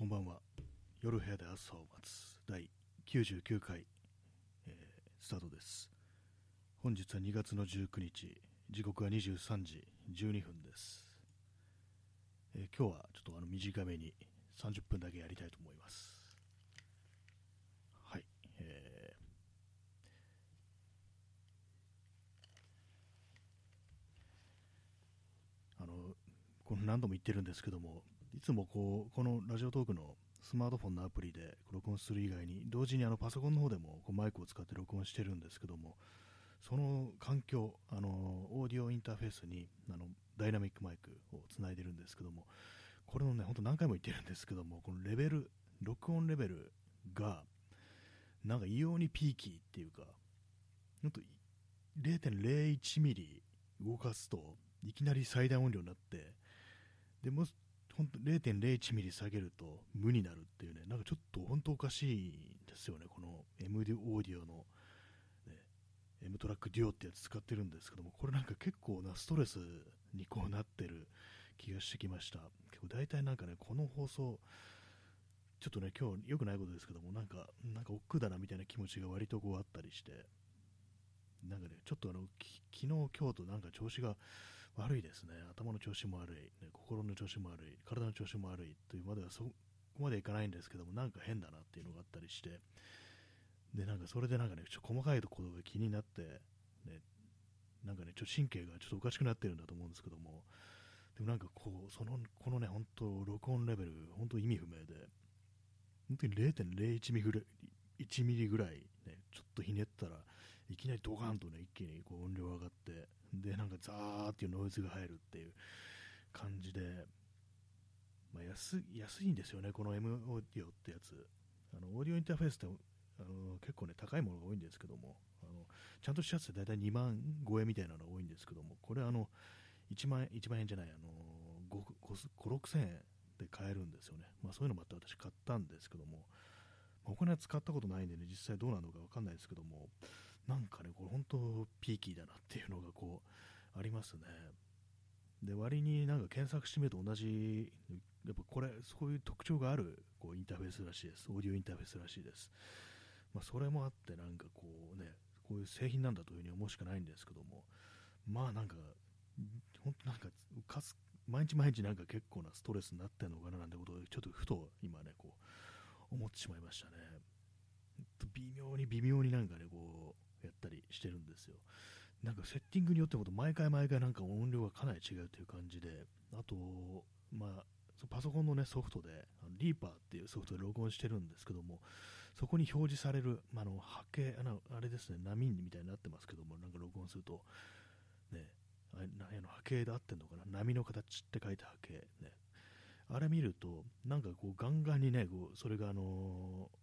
こんばんは。夜部屋で朝を待つ第99回、えースタートです。本日は2月の19日、時刻は23時12分です。えー今日はちょっとあの短めに30分だけやりたいと思います。はい。えーあのこの何度も言ってるんですけども、いつもこうこのラジオトークのスマートフォンのアプリで録音する以外に、同時にあのパソコンの方でもこうマイクを使って録音してるんですけども、その環境、あのオーディオインターフェースにあのダイナミックマイクをつないでるんですけども、これのね、本当何回も言ってるんですけども、このレベル、録音レベルが、なんか異様にピーキーっていうか、ほんと0.01ミリ動かすといきなり最大音量になって、でもうほんと0.01ミリ下げると無になるっていうね、なんかちょっと本当おかしいんですよね、この MD オーディオの、ね、M トラックデュオってやつ使ってるんですけども、これなんか結構なストレスにこうなってる気がしてきました。結構大体なんかね、この放送、ちょっとね、今日良くないことですけども、なんか、なんか億劫だなみたいな気持ちが割とこうあったりして、なんかね、ちょっとあの、き昨日、今日となんか調子が悪いですね。頭の調子も悪い、ね、心の調子も悪い、体の調子も悪いというまではそこまでいかないんですけども、なんか変だなっていうのがあったりして、で、なんかそれでなんかね、ちょっと細かいところが気になって、ね、なんかね、ちょっと神経がちょっとおかしくなってるんだと思うんですけども、でもなんかこう、その、このね、本当録音レベル、本当意味不明で、本当に0.01ミリ、1ミリぐらい、ね、ちょっとひねったらいきなりドカンとね、一気にこう音量上がって、で、なんかザーっていうノイズが入るっていう感じで、まあ、安安いんですよね、この M オーディオってやつ。あのオーディオインターフェースってあの結構ね、高いものが多いんですけども、あのちゃんとしたやつって大体2万超えみたいなのが多いんですけども、これあの、1万円、1万円じゃない、あの5、5 6千円で買えるんですよね。まあそういうのもあって私買ったんですけども、お金は使ったことないんでね、実際どうなのかわかんないですけども、なんかね、これ本当ピーキーだなっていうのがこう、ありますね。で、割になんか検索してみると同じ、やっぱこれ、そういう特徴があるこうインターフェースらしいです。オーディオインターフェースらしいです。まあそれもあって、なんかこうね、こういう製品なんだというふうに思うしかないんですけども、まあなんか、本当なんかかす、毎日毎日なんか結構なストレスになってんのかななんてことを、ちょっとふと今ね、こう、思ってしまいましたね。微妙に微妙になんかね、こう、やったりしてるんですよ。なんかセッティングによっても毎回毎回なんか音量がかなり違うという感じで、あと、まあ、パソコンのね、ソフトで、リーパーっていうソフトで録音してるんですけども、そこに表示される、まあ、の波形あの、あれですね、波みたいになってますけども、なんか録音すると、ね、あれあの波形で合ってんのかな、波の形って書いた波形、ね、あれ見ると、なんかこう、ガンガンにね、こうそれがあのー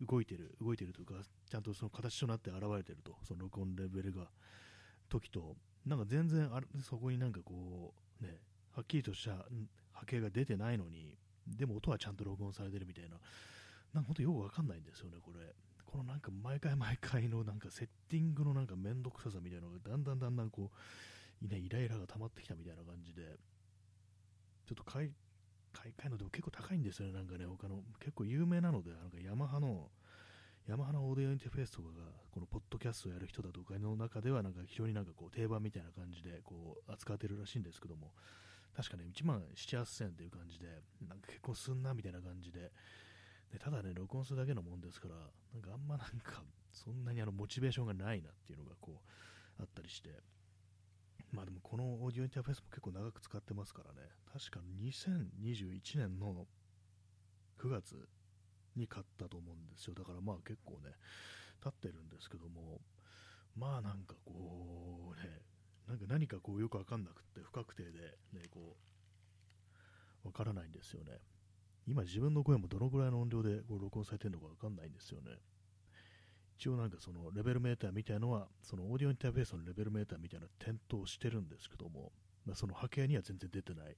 動いてる、動いてるというか、ちゃんとその形となって現れてると、その録音レベルが、時と、なんか全然あれそこになんかこう、ね、はっきりとした波形が出てないのに、でも音はちゃんと録音されてるみたいな、なんか本当よくわかんないんですよね、これ。このなんか毎回毎回のなんかセッティングのなんかめんどくささみたいなのがだんだんだんだんこう、ね、イライラが溜まってきたみたいな感、ちょっと買い、買い替えのでも結構高いんですよね、なんかね、他の、結構有名なので、なんかヤマハの、ヤマハのオーディオインターフェースとかが、このポッドキャストをやる人だとかの中では、なんか非常になんかこう定番みたいな感じでこう扱ってるらしいんですけども、確かね、1万7、8000円という感じで、なんか結構すんなみたいな感じで、でただね、録音するだけのもんですから、なんかあんまなんか、そんなにあのモチベーションがないなっていうのがこう、あったりして、まあでもこのオーディオインターフェースも結構長く使ってますからね、確か2021年の9月に買ったと思うんですよ。だからまあ結構ね、経ってるんですけども、まあなんかこうね、なんか何かこうよくわかんなくって不確定でね、こう、わからないんですよね。今自分の声もどのぐらいの音量でこう録音されてるのかわかんないんですよね。一応なんかそのレベルメーターみたいのは、そのオーディオインターフェースのレベルメーターみたいなの点灯してるんですけども、まあ、その波形には全然出てない。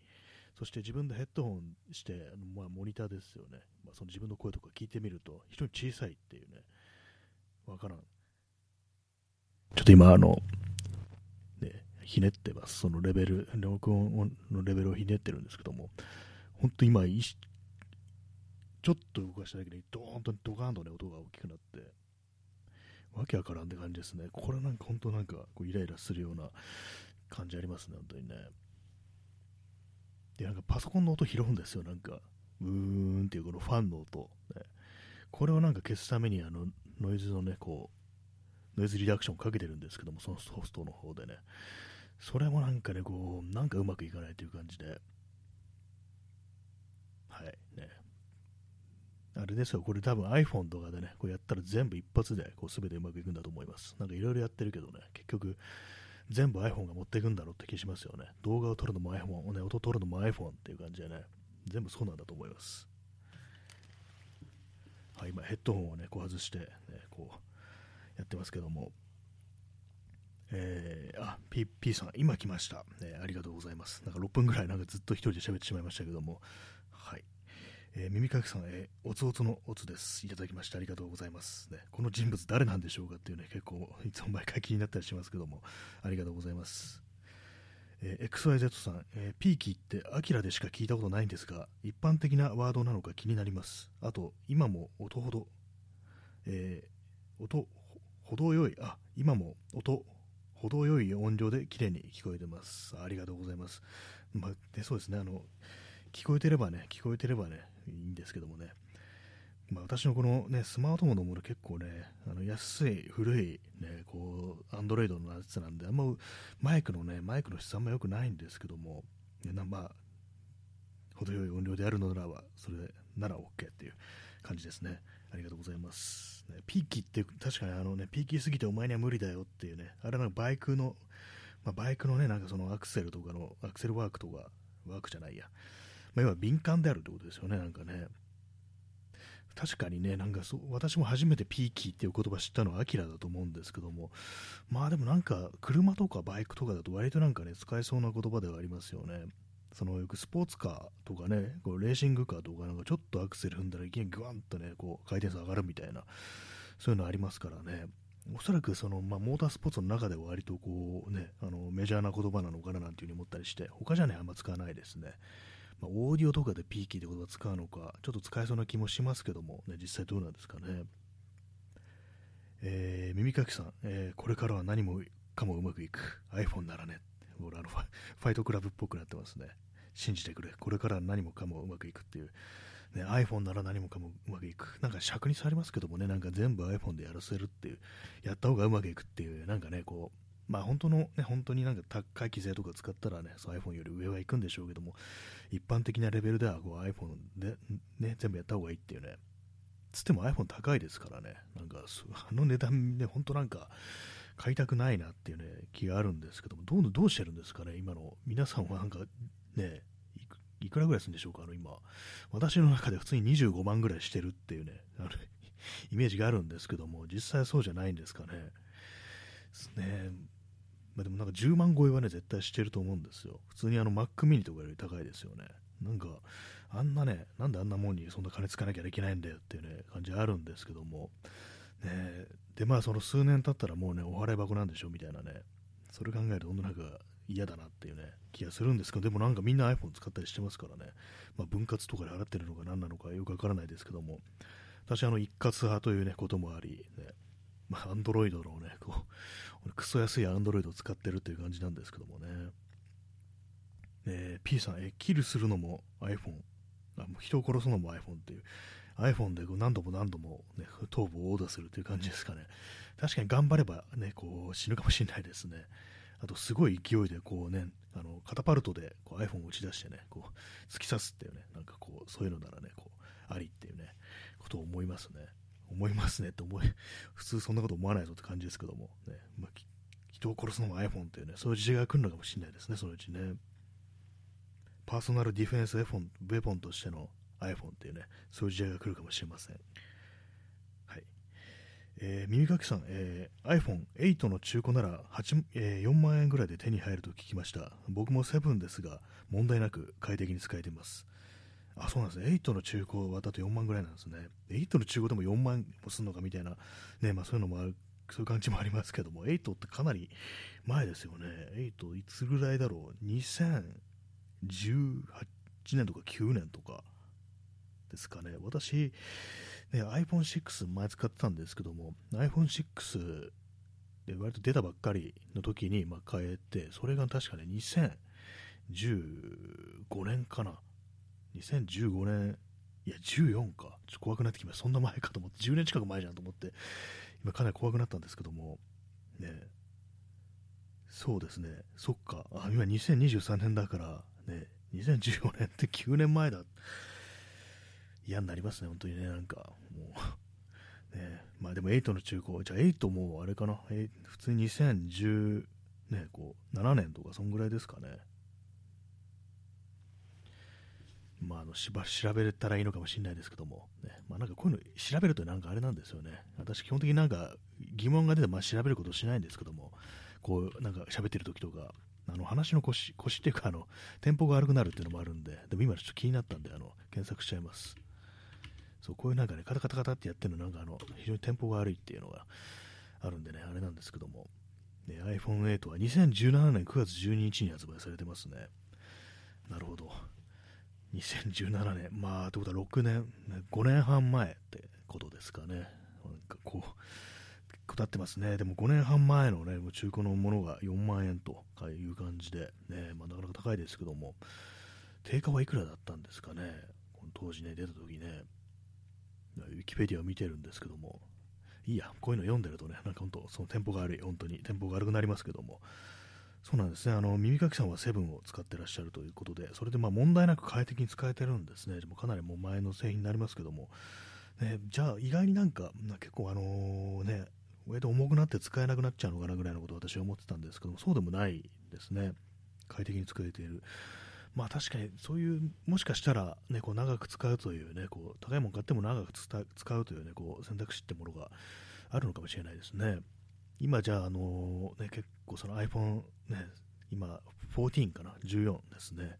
そして自分でヘッドホンして、まあ、モニターですよね。まあ、その自分の声とか聞いてみると、非常に小さいっていうね、わからん。ちょっと今、あの、ね、ひねってます。そのレベル、録音のレベルをひねってるんですけども、本当今、ちょっと動かしただけでドーンとドカーンとね、音が大きくなって、わけわからんって感じですね。これなんか本当なんかこうイライラするような感じありますね、本当にね。で、なんかパソコンの音拾うんですよ、なんか。うーんっていうこのファンの音。ね、これをなんか消すためにあのノイズのね、こう、ノイズリダクションかけてるんですけども、そのソフトの方でね。それもなんかね、こう、なんかうまくいかないという感じで。はい、ね。あれですよ、これ多分 iPhone とかでね、こうやったら全部一発でこう全てうまくいくんだと思います。なんかいろいろやってるけどね、結局全部 iPhone が持っていくんだろうって気しますよね。動画を撮るのも iPhone、ね、音撮るのも iPhone っていう感じでね、全部そうなんだと思います。はい、今ヘッドホンをね、こう外して、ね、こうやってますけども、えー、あ、P, P さん、今来ました、ね。ありがとうございます。なんか6分ぐらいなんかずっと一人で喋ってしまいましたけども、えー、耳かきさん、えー、おつおつのおつです。いただきましてありがとうございます、ね。この人物誰なんでしょうか？っていうね、結構いつも毎回気になったりしますけども、ありがとうございます。えー、XYZ さん、えー、ピーキーってアキラでしか聞いたことないんですが、一般的なワードなのか気になります。あと、今も音ほど、えー、音、程よい、あ、今も音、程よい音量で綺麗に聞こえてます。ありがとうございます。まあ、でそうですね、あの、聞こえてればね、聞こえてればね、いいんですけどもね、まあ、私のこのね、スマートフォンのもの結構ね、あの安い、古い、ね、こう、アンドロイドのやつなんで、あんまマイクのね、マイクの質あんま良くないんですけども、ね、まあ、程よい音量であるのならば、それなら OK っていう感じですね。ありがとうございます。ね、ピーキーって確かにあのね、ピーキーすぎてお前には無理だよっていうね、あれなんかバイクの、まあ、バイクのね、なんかそのアクセルとかの、アクセルワークとか、ワークじゃないや、まあ、要は敏感であるってことですよね、なんかね。確かにね、なんかそう私も初めてピーキーっていう言葉知ったのはアキラだと思うんですけども、まあでもなんか車とかバイクとかだと割となんかね、使えそうな言葉ではありますよね。そのよくスポーツカーとかね、こうレーシングカーとかなんかちょっとアクセル踏んだらいきなりグワンとね、こう回転数上がるみたいな、そういうのありますからね。おそらくその、まあ、モータースポーツの中では割とこう、ね、あのメジャーな言葉なのかななんていうふうに思ったりして、他じゃね、あんま使わないですね。まあ、オーディオとかでピーキーって言葉使うのか、ちょっと使えそうな気もしますけども、ね、実際どうなんですかね。えー、耳かきさん、えー、これからは何もかもうまくいく。iPhone ならね。俺あのファイトクラブっぽくなってますね。信じてくれ。これからは何もかもうまくいくっていう。ね、iPhone なら何もかもうまくいく。なんか尺に触りますけどもね、なんか全部 iPhone でやらせるっていう、やった方がうまくいくっていう、なんかね、こう、まあ本当のね、本当になんか高い機材とか使ったらね、iPhone より上は行くんでしょうけども、一般的なレベルではこう iPhone で、ね、全部やった方がいいっていうね、つっても iPhone 高いですからね、なんか あの値段で本当なんか買いたくないなっていうね、気があるんですけども、どうどうしてるんですかね、今の皆さんはなんかね、いくらぐらいするんでしょうか、あの今、私の中で普通に25万ぐらいしてるっていうね、あのイメージがあるんですけども、実際そうじゃないんですかね。ねまあ、でもなんか10万超えはね、絶対してると思うんですよ。普通にあの Mac mini とかより高いですよね。なんか、あんなね、なんであんなもんにそんな金つかなきゃいけないんだよっていうね、感じあるんですけども、ね、で、まあその数年経ったらもうね、お払い箱なんでしょみたいなね、それ考えると本当なんか嫌だなっていうね、気がするんですけど、でもなんかみんな iPhone 使ったりしてますからね、まあ、分割とかで払ってるのか何なのかよくわからないですけども、私あの一括派というね、こともあり、ね、まあ、アンドロイドのね、こう、クソ安いアンドロイドを使ってるっていう感じなんですけどもね。えー、P さん、え、キルするのも iPhone。あもう人を殺すのも iPhone っていう。iPhone で何度も何度も、ね、頭部をオーダーするという感じですかね。確かに頑張れば、ね、こう死ぬかもしれないですね。あと、すごい勢いでこう、ね、あのカタパルトでこう iPhone を打ち出してね、こう突き刺すっていうね、なんかこう、そういうのならね、こうありっていうね、ことを思いますね。思いますねって思い、普通そんなこと思わないぞって感じですけども、ねまあ、人を殺すのも iPhone っていうね、そういう時代が来るのかもしれないですね、そのうちね。パーソナルディフェンスウェポンウェポンとしての iPhone っていうね、そういう時代が来るかもしれません。はい。えー、耳かきさん、えー、iPhone8 の中古なら8、えー、4万円ぐらいで手に入ると聞きました。僕も7ですが、問題なく快適に使えています。あ、そうなんですね。8の中古はだと4万ぐらいなんですね。8の中古でも4万もするのかみたいな、ね、まあそういうのもある、そういう感じもありますけども、8ってかなり前ですよね。8いつぐらいだろう？2018年とか9年とかですかね。私、ね、iPhone6 前使ってたんですけども、iPhone6 で割と出たばっかりの時に、まあ、変えて、それが確かね、2015年かな。2015年、いや、14か。ちょっと怖くなってきました。そんな前かと思って、10年近く前じゃんと思って、今かなり怖くなったんですけども、ね、そうですね、そっか、あ今2023年だから、ね、2014年って9年前だ。嫌になりますね、本当にね、なんか、もう。ね、まあでも8の中古、じゃあ8もあれかな、普通に2010、ね、こう、7年とか、そんぐらいですかね。まあ、あのしば調べたらいいのかもしれないですけども、ねまあ、なんかこういうの調べるとなんかあれなんですよね。私、基本的になんか疑問が出て、まあ、調べることしないんですけども、こうなんか喋ってる時とか、あの話の腰腰っていうかあの、テンポが悪くなるっていうのもあるんで、でも今ちょっと気になったんで、あの検索しちゃいます。そうこういうなんかね、カタカタカタってやってるの、なんかあの非常にテンポが悪いっていうのがあるんでね、あれなんですけども、ね、iPhone8 は2017年9月12日に発売されてますね。なるほど。2017年、まあ、ってことは6年、5年半前ってことですかね。なんかこう、下ってますね。でも5年半前のね、もう中古のものが4万円という感じで、ね、まあ、なかなか高いですけども、定価はいくらだったんですかね。この当時ね、出た時ね、ウィキペディアを見てるんですけども、いいや、こういうの読んでるとね、なんか本当、そのテンポが悪い、本当にテンポが悪くなりますけども、そうなんですね、あの耳かきさんはセブンを使ってらっしゃるということで、それでまあ問題なく快適に使えてるんですね、でもかなりもう前の製品になりますけども、ね、じゃあ意外になんか、結構あのね、割と重くなって使えなくなっちゃうのかなぐらいのことを私は思ってたんですけども、そうでもないですね、快適に使えている。まあ確かにそういう、もしかしたら、ね、こう長く使うというね、こう高いもの買っても長く使うというね、こう選択肢ってものがあるのかもしれないですね。今じゃあ、あのね、結構その iPhone、ね、今14かな、14ですね。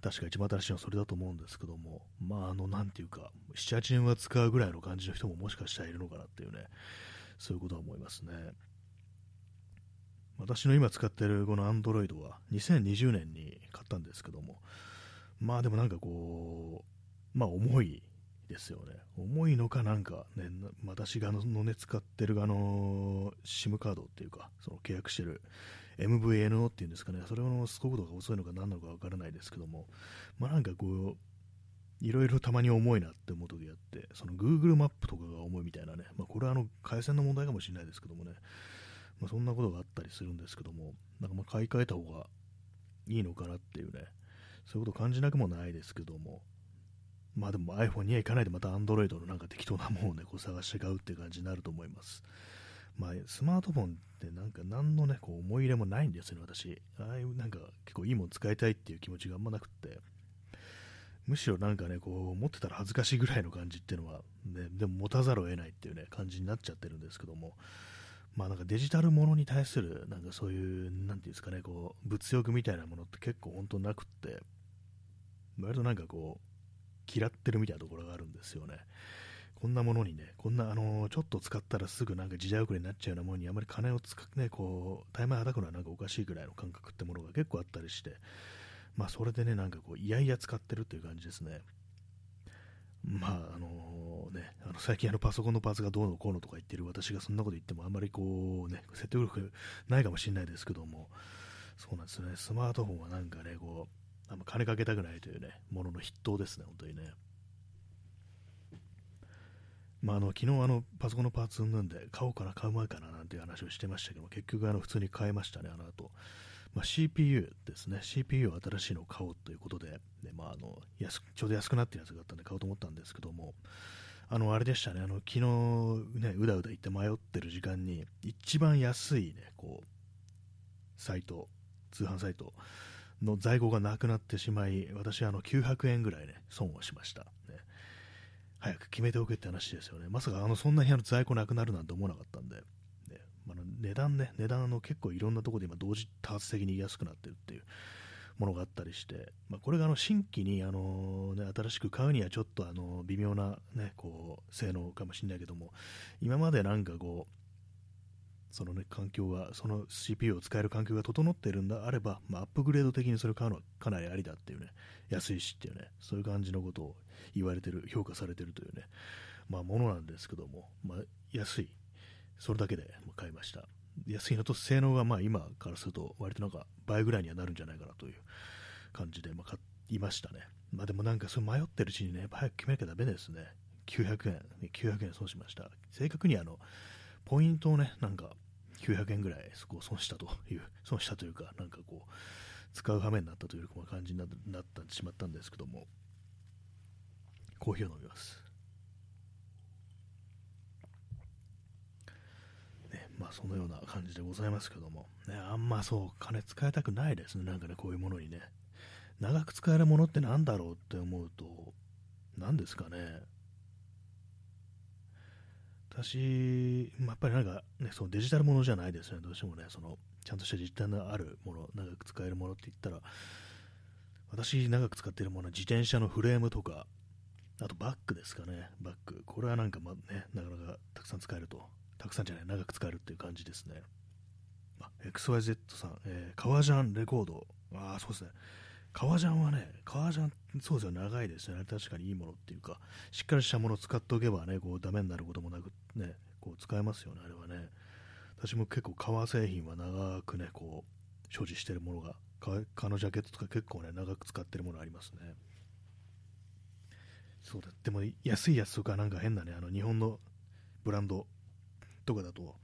確か一番新しいのはそれだと思うんですけども、まあ、あの、なんていうか、7、8年は使うぐらいの感じの人ももしかしたらいるのかなっていうね、そういうことは思いますね。私の今使ってるこの Android は2020年に買ったんですけども、まあでもなんかこう、まあ重いですよね。重いのかなんかね、私がのね、使ってるあの、SIM カードっていうか、その契約してる MVNO っていうんですかね、それの速度が遅いのか何なのかわからないですけども、まあなんかこう、いろいろたまに重いなって思う時があって、その Google マップとかが重いみたいなね、まあこれはあの、回線の問題かもしれないですけどもね、まあそんなことがあったりするんですけども、なんかま買い替えた方がいいのかなっていうね、そういうこと感じなくもないですけども、まあでも iPhone には行かないでまた Android のなんか適当なものをね、こう探して買うってう感じになると思います。まあ、スマートフォンってなんか何のね、こう思い入れもないんですよね、私。ああいうなんか結構いいもの使いたいっていう気持ちがあんまなくって。むしろなんかね、こう持ってたら恥ずかしいぐらいの感じっていうのは、ね、でも持たざるを得ないっていうね、感じになっちゃってるんですけども、まあなんかデジタルものに対する、なんかそういう、なんていうんですかね、こう、物欲みたいなものって結構本当なくって、割となんかこう、嫌ってるみたいなところがあるんですよね。こんなものにね、こんな、あのー、ちょっと使ったらすぐなんか時代遅れになっちゃうようなものにあまり金を使ってね、こう、タイマー叩くのはなんかおかしいぐらいの感覚ってものが結構あったりして、まあそれでね、なんかこう、いやいや使ってるっていう感じですね。まあ、あのね、あの最近あのパソコンのパーツがどうのこうのとか言ってる私がそんなこと言ってもあんまりこうね、説得力ないかもしれないですけども、そうなんですね、スマートフォンはなんかね、こう、あんま金かけたくないというね、ものの筆頭ですね、本当にね。まあ、あの昨日あのパソコンのパーツうんで買おうかな、買う前かななんていう話をしてましたけど結局あの普通に買いましたね、あの後。まあ、CPU ですね、CPU を新しいのを買おうということで、でまあ、あの安ちょうど安くなってるやつがあったんで買おうと思ったんですけども、あのあれでしたね、あの昨日ね、うだうだ言って迷ってる時間に、一番安いね、こう、サイト、通販サイト、の在庫がなくなってしまい、私はあの900円ぐらいね、損をしました。ね、早く決めておけって話ですよね。まさかあのそんな部屋の在庫なくなるなんて思わなかったんで、ねまあ、値段ね、値段の結構いろんなところで今同時多発的に安くなってるっていうものがあったりして、まあ、これがあの新規にあの、ね、新しく買うにはちょっとあの微妙な、ね、こう性能かもしれないけども、今までなんかこう、そのね、環境が、その CPU を使える環境が整っているんだあれば、まあ、アップグレード的にそれ買うのはかなりありだっていうね、安いしっていうね、そういう感じのことを言われてる、評価されてるというね、まあ、ものなんですけども、まあ、安い、それだけで買いました。安いのと性能がまあ今からすると割となんか倍ぐらいにはなるんじゃないかなという感じでま買いましたね。まあでもなんかそれ迷ってるうちにね、早く決めなきゃダメですね。900円、900円損しました。正確にあの、ポイントをね、なんか900円ぐらいそこう損したという、損したというか、なんかこう、使う羽目になったという感じになってしまったんですけども、コーヒーを飲みます。ね、まあそのような感じでございますけども、ね、あんまそう、金使いたくないですね、なんかね、こういうものにね。長く使えるものって何だろうって思うと、何ですかね。私、やっぱりなんか、ね、そのデジタルものじゃないですね、どうしてもね、そのちゃんとした実体のあるもの、長く使えるものって言ったら、私、長く使っているものは自転車のフレームとか、あとバッグですかね、バッグ。これはなんか、まね、なかなかたくさん使えると、たくさんじゃない、長く使えるっていう感じですね。XYZ さん、えー、革ジャンレコード。ああ、そうですね。革ジャンはね、革ジャン、そうですよ、長いですね。確かにいいものっていうか、しっかりしたものを使っておけばね、こう、ダメになることもなく、ね、こう、使えますよね、あれはね。私も結構、革製品は長くね、こう、所持してるものが、革のジャケットとか結構ね、長く使ってるものありますね。そうだ、でも安いやつとかなんか変なね、あの日本のブランドとかだと、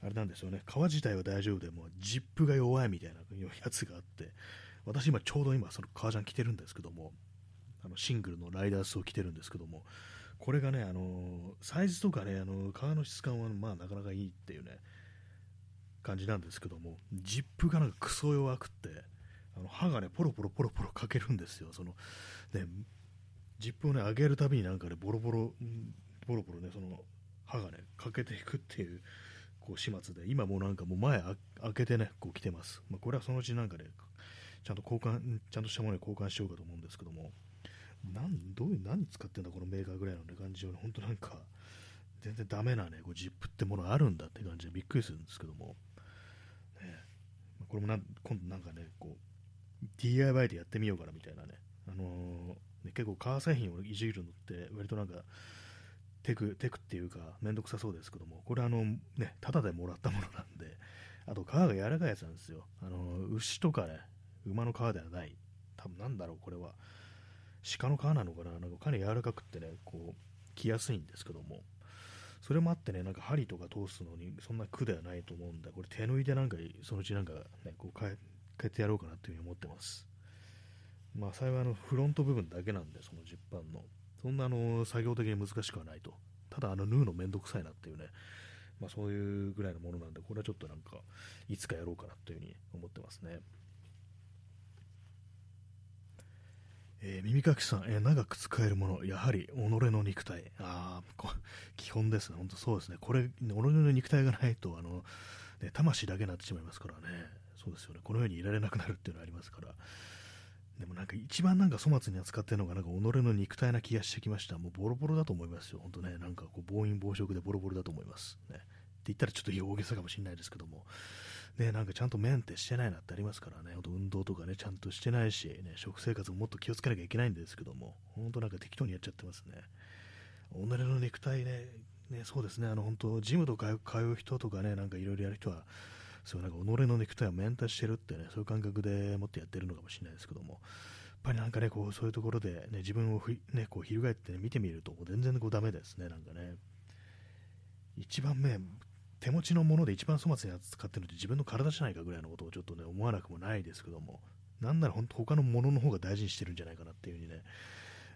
あれなんですよね、革自体は大丈夫でも、ジップが弱いみたいなやつがあって、私今ちょうど今その革ジャン着てるんですけどもあのシングルのライダースを着てるんですけどもこれがねあのサイズとかねあの革の質感はまあなかなかいいっていうね感じなんですけどもジップがなんかクソ弱くってあの歯がねポロポロポロポロかけるんですよ。そのねジップをね上げるたびになんかねボロボロボロボロねその歯がね欠けていくっていうこう始末で今もうなんかもう前開けてねこう来てます、まあ、これはそのうちなんかねちゃんと交換、ちゃんとしたものに交換しようかと思うんですけども、なんどういう、何使ってんだ、このメーカーぐらいの、ね、感じを、本当なんか、全然ダメなね、こうジップってものあるんだって感じでびっくりするんですけども、ね、これもなん今度なんかね、こう、DIY でやってみようかなみたいなね、あのー、ね結構革製品をいじるのって、割となんか、テク、テクっていうか、めんどくさそうですけども、これあの、ね、ただでもらったものなんで、あと皮が柔らかいやつなんですよ。あの、牛とかね、馬の皮ではない。多分なんだろう、これは。鹿の皮なのかな？なんかかなり柔らかくってね、こう、着やすいんですけども。それもあってね、なんか針とか通すのにそんな苦ではないと思うんで、これ手縫いでなんか、そのうちなんかね、こう変え変えてやろうかなっていうふうに思ってます。まあ幸いあのフロント部分だけなんで、そのジッパンの。そんなあの作業的に難しくはないと。ただあの縫うのめんどくさいなっていうね、まあそういうぐらいのものなんで、これはちょっとなんか、いつかやろうかなというふうに思ってますね。えー、耳かきさん、えー、長く使えるもの、やはり己の肉体。ああ、基本ですね。本当そうですね。これ、己の肉体がないと、あの、ね、魂だけになってしまいますからね。そうですよね。この世にいられなくなるっていうのがありますから。でもなんか一番なんか粗末に扱ってるのがなんか己の肉体な気がしてきました。もうボロボロだと思いますよ。本当ね。なんかこう暴飲暴食でボロボロだと思います。ね。って言ったらちょっと大げさかもしれないですけども。ね、なんかちゃんとメンテしてないなってありますからね、運動とかね、ちゃんとしてないし、ね、食生活ももっと気をつけなきゃいけないんですけども、本当なんか適当にやっちゃってますね。己の肉体ね、ねそうですね、あの本当、ジムとか通う人とかね、なんかいろいろやる人は、そうなんか己の肉体をメンテしてるってね、そういう感覚でもってやってるのかもしれないですけども、やっぱりなんかね、こうそういうところで、ね、自分をね、こう翻って、ね、見てみると、全然こうダメですね、なんかね。一番ね、手持ちのもので一番粗末に扱ってるのって自分の体じゃないかぐらいのことをちょっとね、思わなくもないですけども、なんなら本当他のものの方が大事にしてるんじゃないかなっていうふうにね、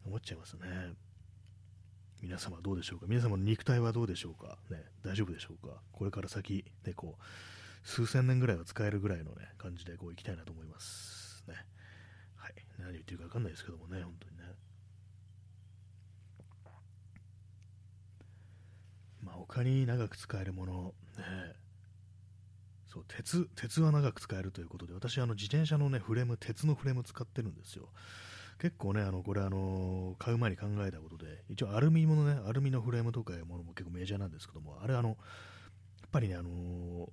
思っちゃいますね。皆様どうでしょうか？皆様の肉体はどうでしょうか？ね、大丈夫でしょうか？これから先、ね、こう、数千年ぐらいは使えるぐらいのね、感じでこう行きたいなと思います。ね。はい。何言ってるかわかんないですけどもね、本当に。まあ、他に長く使えるもの、ね、そう鉄鉄は長く使えるということで、私、あの自転車の、ね、フレーム、鉄のフレーム使ってるんですよ。結構ね、あのこれ、あの買う前に考えたことで、一応アルミのね、アルミのフレームとかいうものも結構メジャーなんですけども、あれ、あのやっ、ぱりね、あの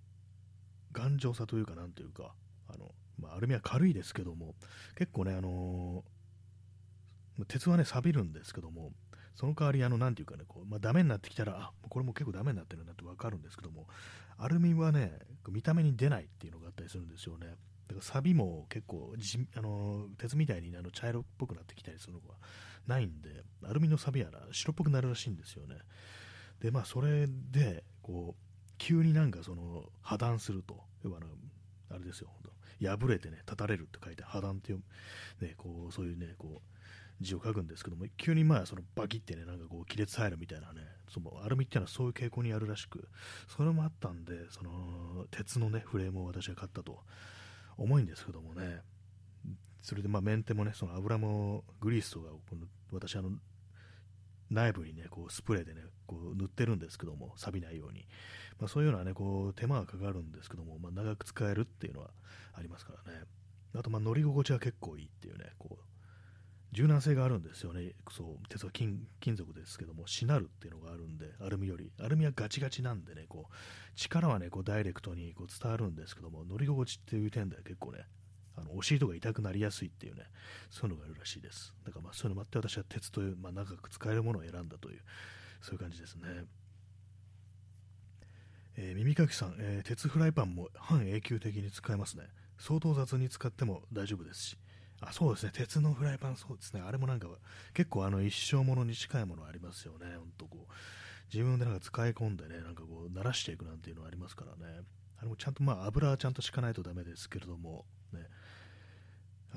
頑丈さというか、なんというか、あのまあ、アルミは軽いですけども、結構ね、あの鉄はね、錆びるんですけども、その代わり、あの、なんていうかね、こう、まあ、ダメになってきたら、あ、これも結構ダメになってるなってわかるんですけども、アルミはね、見た目に出ないっていうのがあったりするんですよね。だから錆びも結構じ、あの鉄みたいにあの茶色っぽくなってきたりするのがないんで、アルミの錆びはな白っぽくなるらしいんですよね。で、まあ、それで、こう、急になんかその破断すると、要はあのあれですよ、破れてね、立たれるって書いて破断っていう、ね、こうそういうね、こう字を書くんですけども、急にまあそのバキってね、なんかこう亀裂入るみたいなね、そのアルミっていうのはそういう傾向にあるらしく、それもあったんで、その鉄のね、フレームを私が買ったと重いんですけどもね、それでまあメンテもね、その油もグリースとかをこの私あの内部にね、こうスプレーでね、こう塗ってるんですけども、錆びないように。まあ、そういうのはね、こう手間がかかるんですけども、まあ、長く使えるっていうのはありますからね。あと、まあ乗り心地は結構いいっていうね、こう、柔軟性があるんですよね。そう、鉄は金属ですけども、しなるっていうのがあるんで、アルミより。アルミはガチガチなんでね、こう、力はね、こうダイレクトにこう伝わるんですけども、乗り心地っていう点では結構ね、あのお尻とか痛くなりやすいっていうね、そういうのがあるらしいです。だからまあそういうのもあって私は鉄という、まあ、長く使えるものを選んだという、そういう感じですね。えー耳かきさん、えー鉄フライパンも半永久的に使えますね。相当雑に使っても大丈夫ですし。あそうですね、鉄のフライパン、そうですね、あれもなんか結構あの一生ものに近いものありますよね、ほんとこう。自分でなんか使い込んでね、なんかこう、慣らしていくなんていうのありますからね。あれもちゃんと、まあ、油はちゃんと敷かないとダメですけれども、ね、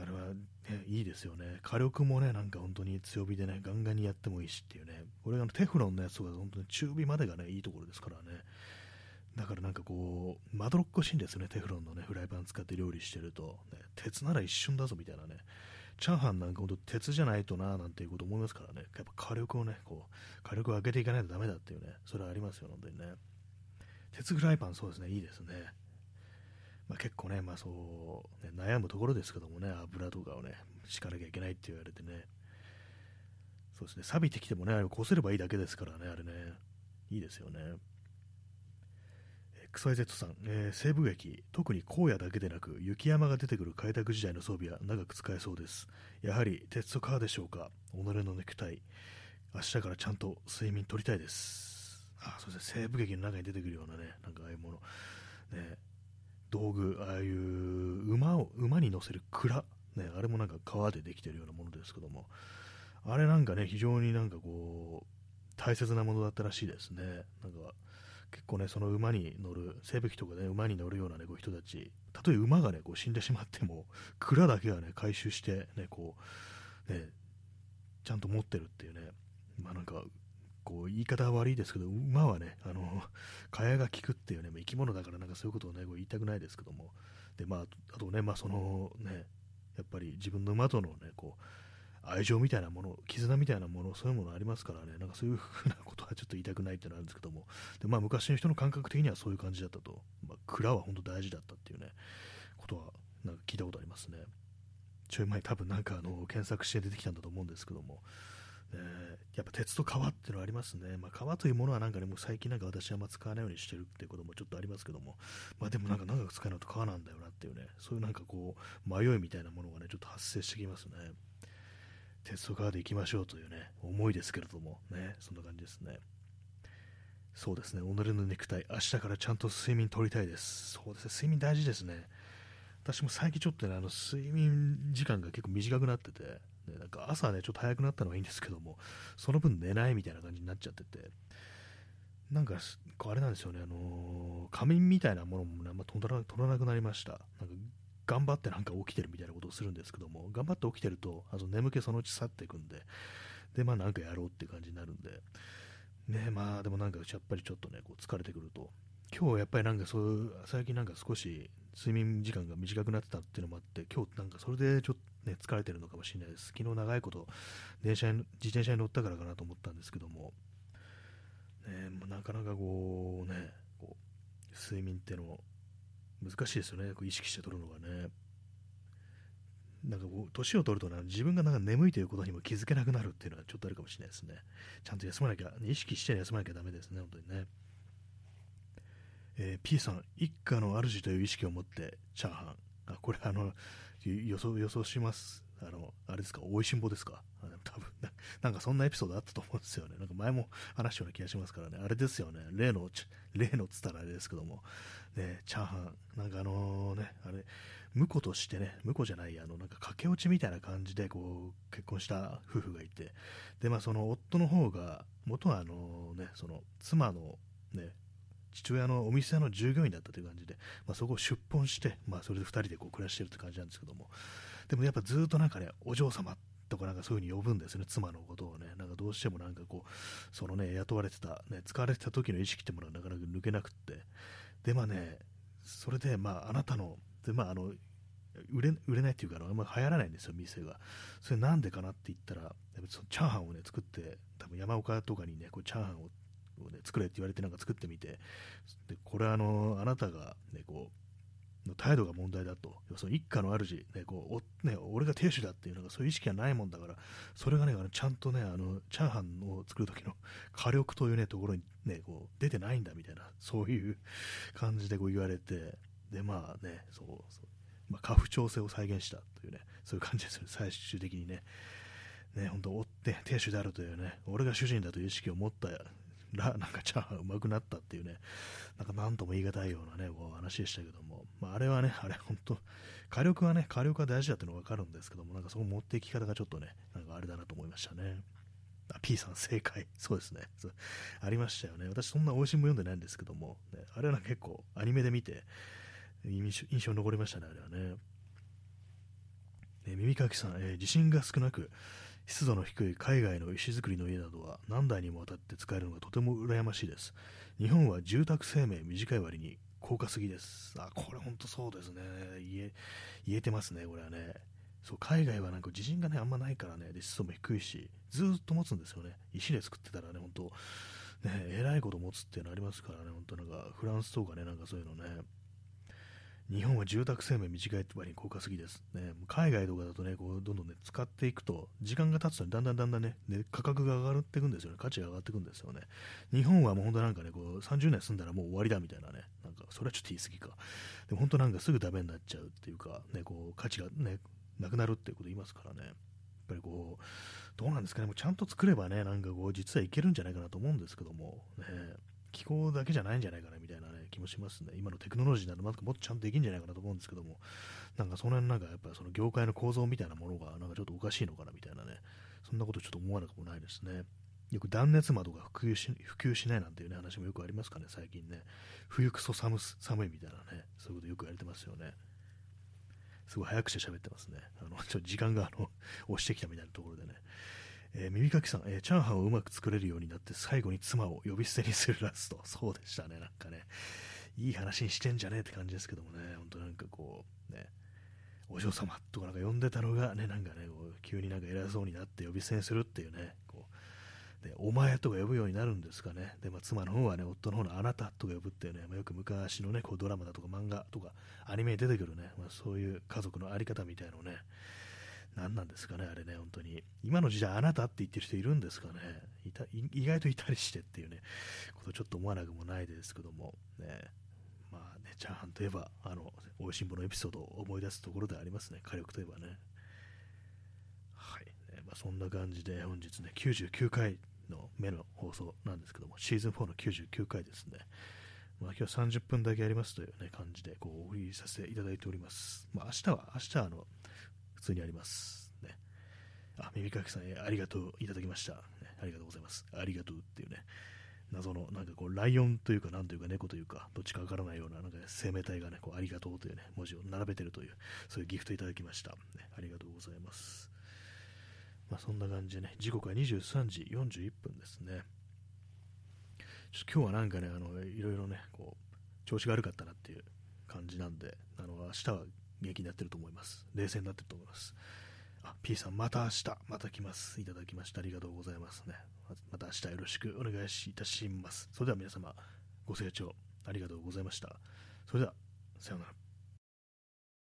あれは、ね、いいですよね。火力もね、なんか本当に強火でね、ガンガンにやってもいいしっていうね。これがテフロンのやつとか本当に中火までがね、いいところですからね。だからなんかこう、まどろっこしいんですよね、テフロンのね、フライパン使って料理してると。ね、鉄なら一瞬だぞみたいなね。チャーハンなんか本当鉄じゃないとな、なんていうこと思いますからね。やっぱ火力をね、こう、火力を上げていかないとダメだっていうね、それはありますよ、本当にね。鉄フライパンそうですね、いいですね。まあ、結構ね、まあそう、ね、悩むところですけどもね、油とかをね、敷かなきゃいけないって言われてね。そうですね、錆びてきてもね、あれをこすればいいだけですからね、あれね。いいですよね。XYZ さん、えー西部劇、特に荒野だけでなく、雪山が出てくる開拓時代の装備は長く使えそうです。やはり鉄と革でしょうか？己のネクタイ。明日からちゃんと睡眠取りたいです。あ、そうですね、西部劇の中に出てくるようなね、なんかああいうもの。ね、道具、ああいう馬を、馬に乗せる蔵。ね、あれもなんか革でできてるようなものですけども。あれなんかね、非常になんかこう、大切なものだったらしいですね。なんか結構ね、その馬に乗る、西部劇とかね、馬に乗るようなね、こう人たち、たとえ馬がね、こう死んでしまっても、蔵だけはね、回収して、ね、こう、ね、ちゃんと持ってるっていうね、まあなんか、こう言い方は悪いですけど、馬はね、あの、蚊帳が効くっていうね、生き物だからなんかそういうことをね、こう言いたくないですけども、で、まあ、あとね、まあそのね、やっぱり自分の馬とのね、こう、愛情みたいなもの、絆みたいなもの、そういうものありますからね、なんかそういうふうなことはちょっと言いたくないっていうのはあるんですけども、でまあ、昔の人の感覚的にはそういう感じだったと、まあ、蔵は本当大事だったっていうね、ことはなんか聞いたことありますね。ちょい前、多分なんかあの検索して出てきたんだと思うんですけども、えーやっぱ鉄と革っていうのはありますね、まあ、革というものはなんかね、もう最近なんか私はあんま使わないようにしてるっていうこともちょっとありますけども、まあ、でもなんか長く使えないと革なんだよなっていうね、そういうなんかこう、迷いみたいなものがね、ちょっと発生してきますね。鉄と革でいきましょうというね、思いですけれども、ね、そんな感じですね。そうですね、己のネクタイ、明日からちゃんと睡眠取りたいです。そうですね、睡眠大事ですね。私も最近ちょっとね、あの睡眠時間が結構短くなってて、ね、なんか朝ね、ちょっと早くなったのはいいんですけども、その分寝ないみたいな感じになっちゃってて、なんか、あれなんですよね、あのー仮眠みたいなものもね、あんま取ら取らなくなりました。なんか頑張ってなんか起きてるみたいなことをするんですけども、頑張って起きてると、あの眠気そのうち去っていくんで、で、まあなんかやろうって感じになるんで、ね、まあでもなんかやっぱりちょっとね、こう疲れてくると、今日やっぱりなんかそういう、最近なんか少し睡眠時間が短くなってたっていうのもあって、今日なんかそれでちょっとね、疲れてるのかもしれないです。昨日長いこと電車に、自転車に乗ったからかなと思ったんですけども、ね、もうなかなかこうね、こう睡眠っての難しいですよね、こう意識して取るのがね。なんかこう年を取るとね、自分がなんか眠いということにも気づけなくなるっていうのはちょっとあるかもしれないですね。ちゃんと休まなきゃ、意識して休まなきゃダメですね、本当にね。えー、P さん、一家の主という意識を持ってチャーハン。あ、これあの、予想、予想します。あの、あれですか、おいしんぼですか？多分な、なんかそんなエピソードあったと思うんですよね。なんか前も話したような気がしますからね。あれですよね。例の、例のつったらあれですけども、ね、チャーハン、なんかあのね、あれ、婿としてね、婿じゃない、あの、なんか駆け落ちみたいな感じで、こう、結婚した夫婦がいて、で、まあその夫の方が、元はあのね、その妻のね、父親のお店の従業員だったという感じで、まあ、そこを出奔して、まあ、それで2人でこう暮らしてるって感じなんですけども、でもやっぱずっとなんかね、お嬢様とかなんかそういう風に呼ぶんですね、妻のことをね、なんかどうしてもなんかこう、そのね、雇われてた、ね、使われてた時の意識ってものがなかなか抜けなくって、で、まあね、それで、まあ、あなたの、で、まあ、あの、売れ売れないっていうか、あんまり流行らないんですよ、店が。それなんでかなって言ったら、やっぱそのチャーハンをね、作って、多分山岡とかにね、こうチャーハンをを、ね、作れって言われてなんか作ってみて、でこれはあのあなたが、ね、こうの態度が問題だと、その一家の主、ねこうおね、俺が亭主だっていうのがそういう意識がないもんだから、それがね、あのちゃんとね、あのチャーハンを作る時の 火力という、ね、ところに、ね、こう出てないんだみたいな、そういう感じでこう言われて、でまあね、そうそうまあ、家父長制を再現したというね、そういう感じですよ、最終的にね。ね、本当、追って亭主であるというね、俺が主人だという意識を持ったら、なんかチャーハンうまくなったっていうね、なんか何とも言い難いようなね、こう話でしたけども、まあ、あれはね、あれ本当、火力はね、火力は大事だっていうのは分かるんですけども、なんかそこ持っていき方がちょっとね、なんかあれだなと思いましたね。あ、P さん正解。そうですね。ありましたよね。私そんな美味しいも読んでないんですけども、ね、あれは結構アニメで見て印象に残りましたね、あれはね。ね耳かきさん、えー、地震が少なく、湿度の低い海外の石造りの家などは何代にもわたって使えるのがとても羨ましいです。日本は住宅生命短い割に高価すぎです。あ、これ本当そうですね。言え、言えてますね、これはね。そう、海外はなんか地震がね、あんまないからね、で湿度も低いし、ずっと持つんですよね。石で作ってたらね、本当ね、えらいこと持つっていうのありますからね、本当なんか、フランスとかね、なんかそういうのね、日本は住宅生命短いって割に高価すぎです。ね、海外とかだとね、こうどんどんね、使っていくと、時間が経つと、だんだんだんだんね、ね価格が上がっていくんですよね、価値が上がっていくんですよね。日本はもう本当なんかね、こう30年住んだらもう終わりだみたいなね、なんかそれはちょっと言い過ぎか。でも本当なんかすぐダメになっちゃうっていうか、ね、こう価値がね、なくなるっていうこと言いますからね。やっぱりこう、どうなんですかね、もうちゃんと作ればね、なんかこう、実はいけるんじゃないかなと思うんですけども、ね、気候だけじゃないんじゃないかなみたいなね、気もしますね。今のテクノロジーならもっとちゃんとできるんじゃないかなと思うんですけども、なんかその辺なんかやっぱその業界の構造みたいなものがなんかちょっとおかしいのかなみたいなね、そんなことちょっと思わなくもないですね。よく断熱窓が普及し普及しないなんていう、ね、話もよくありますかね、最近ね。冬クソ寒寒いみたいなね、そういうことよく言われてますよね。すごい早くして喋ってますね。あのちょっと時間があの押してきたみたいなところでね。えー、耳かきさん、えー、チャーハンをうまく作れるようになって最後に妻を呼び捨てにするラスト。そうでしたね、なんかね。いい話にしてんじゃねえって感じですけどもね、本当なんかこう、ね、お嬢様とかなんか呼んでたのがね、なんかね、こう急になんか偉そうになって呼び捨てにするっていうね、こう、で、お前とか呼ぶようになるんですかね。で、まあ、妻の方はね、夫の方のあなたとか呼ぶっていうね、まあ、よく昔のね、こうドラマだとか漫画とかアニメに出てくるね、まあ、そういう家族のあり方みたいのをね、何なんですかね、あれね、本当に。今の時代、あなたって言ってる人いるんですかね。いた意外といたりしてっていうね、ことちょっと思わなくもないですけども、ね、まあね、チャーハンといえば、あの、おいしんぼのエピソードを思い出すところでありますね、火力といえばね。はい。ねまあ、そんな感じで、本日ね、99回の目の放送なんですけども、シーズン4の99回ですね。まあ、今日は30分だけやりますという、ね、感じでこうお送りさせていただいております。まあ、明日は、明日はあの普通にあります。ね、あ、耳かきさん、えありがとういただきました、ね。ありがとうございます。ありがとうっていうね、謎の、なんかこう、ライオンというか、なんというか、猫というか、どっちかわからないような、なんか、生命体がね、こう、ありがとうというね、文字を並べてるという、そういうギフトいただきました。ね、ありがとうございます。まあ、そんな感じでね、時刻は23時41分ですね。ちょっと今日はなんかね、あの、いろいろね、こう、調子が悪かったなっていう感じなんで、あの、明日は元気になってると思います。冷静になってると思います。あ、P さん、また明日、また来ます。いただきました。ありがとうございますね。また明日よろしくお願いいたします。それでは皆様、ご清聴ありがとうございました。それでは、さようなら。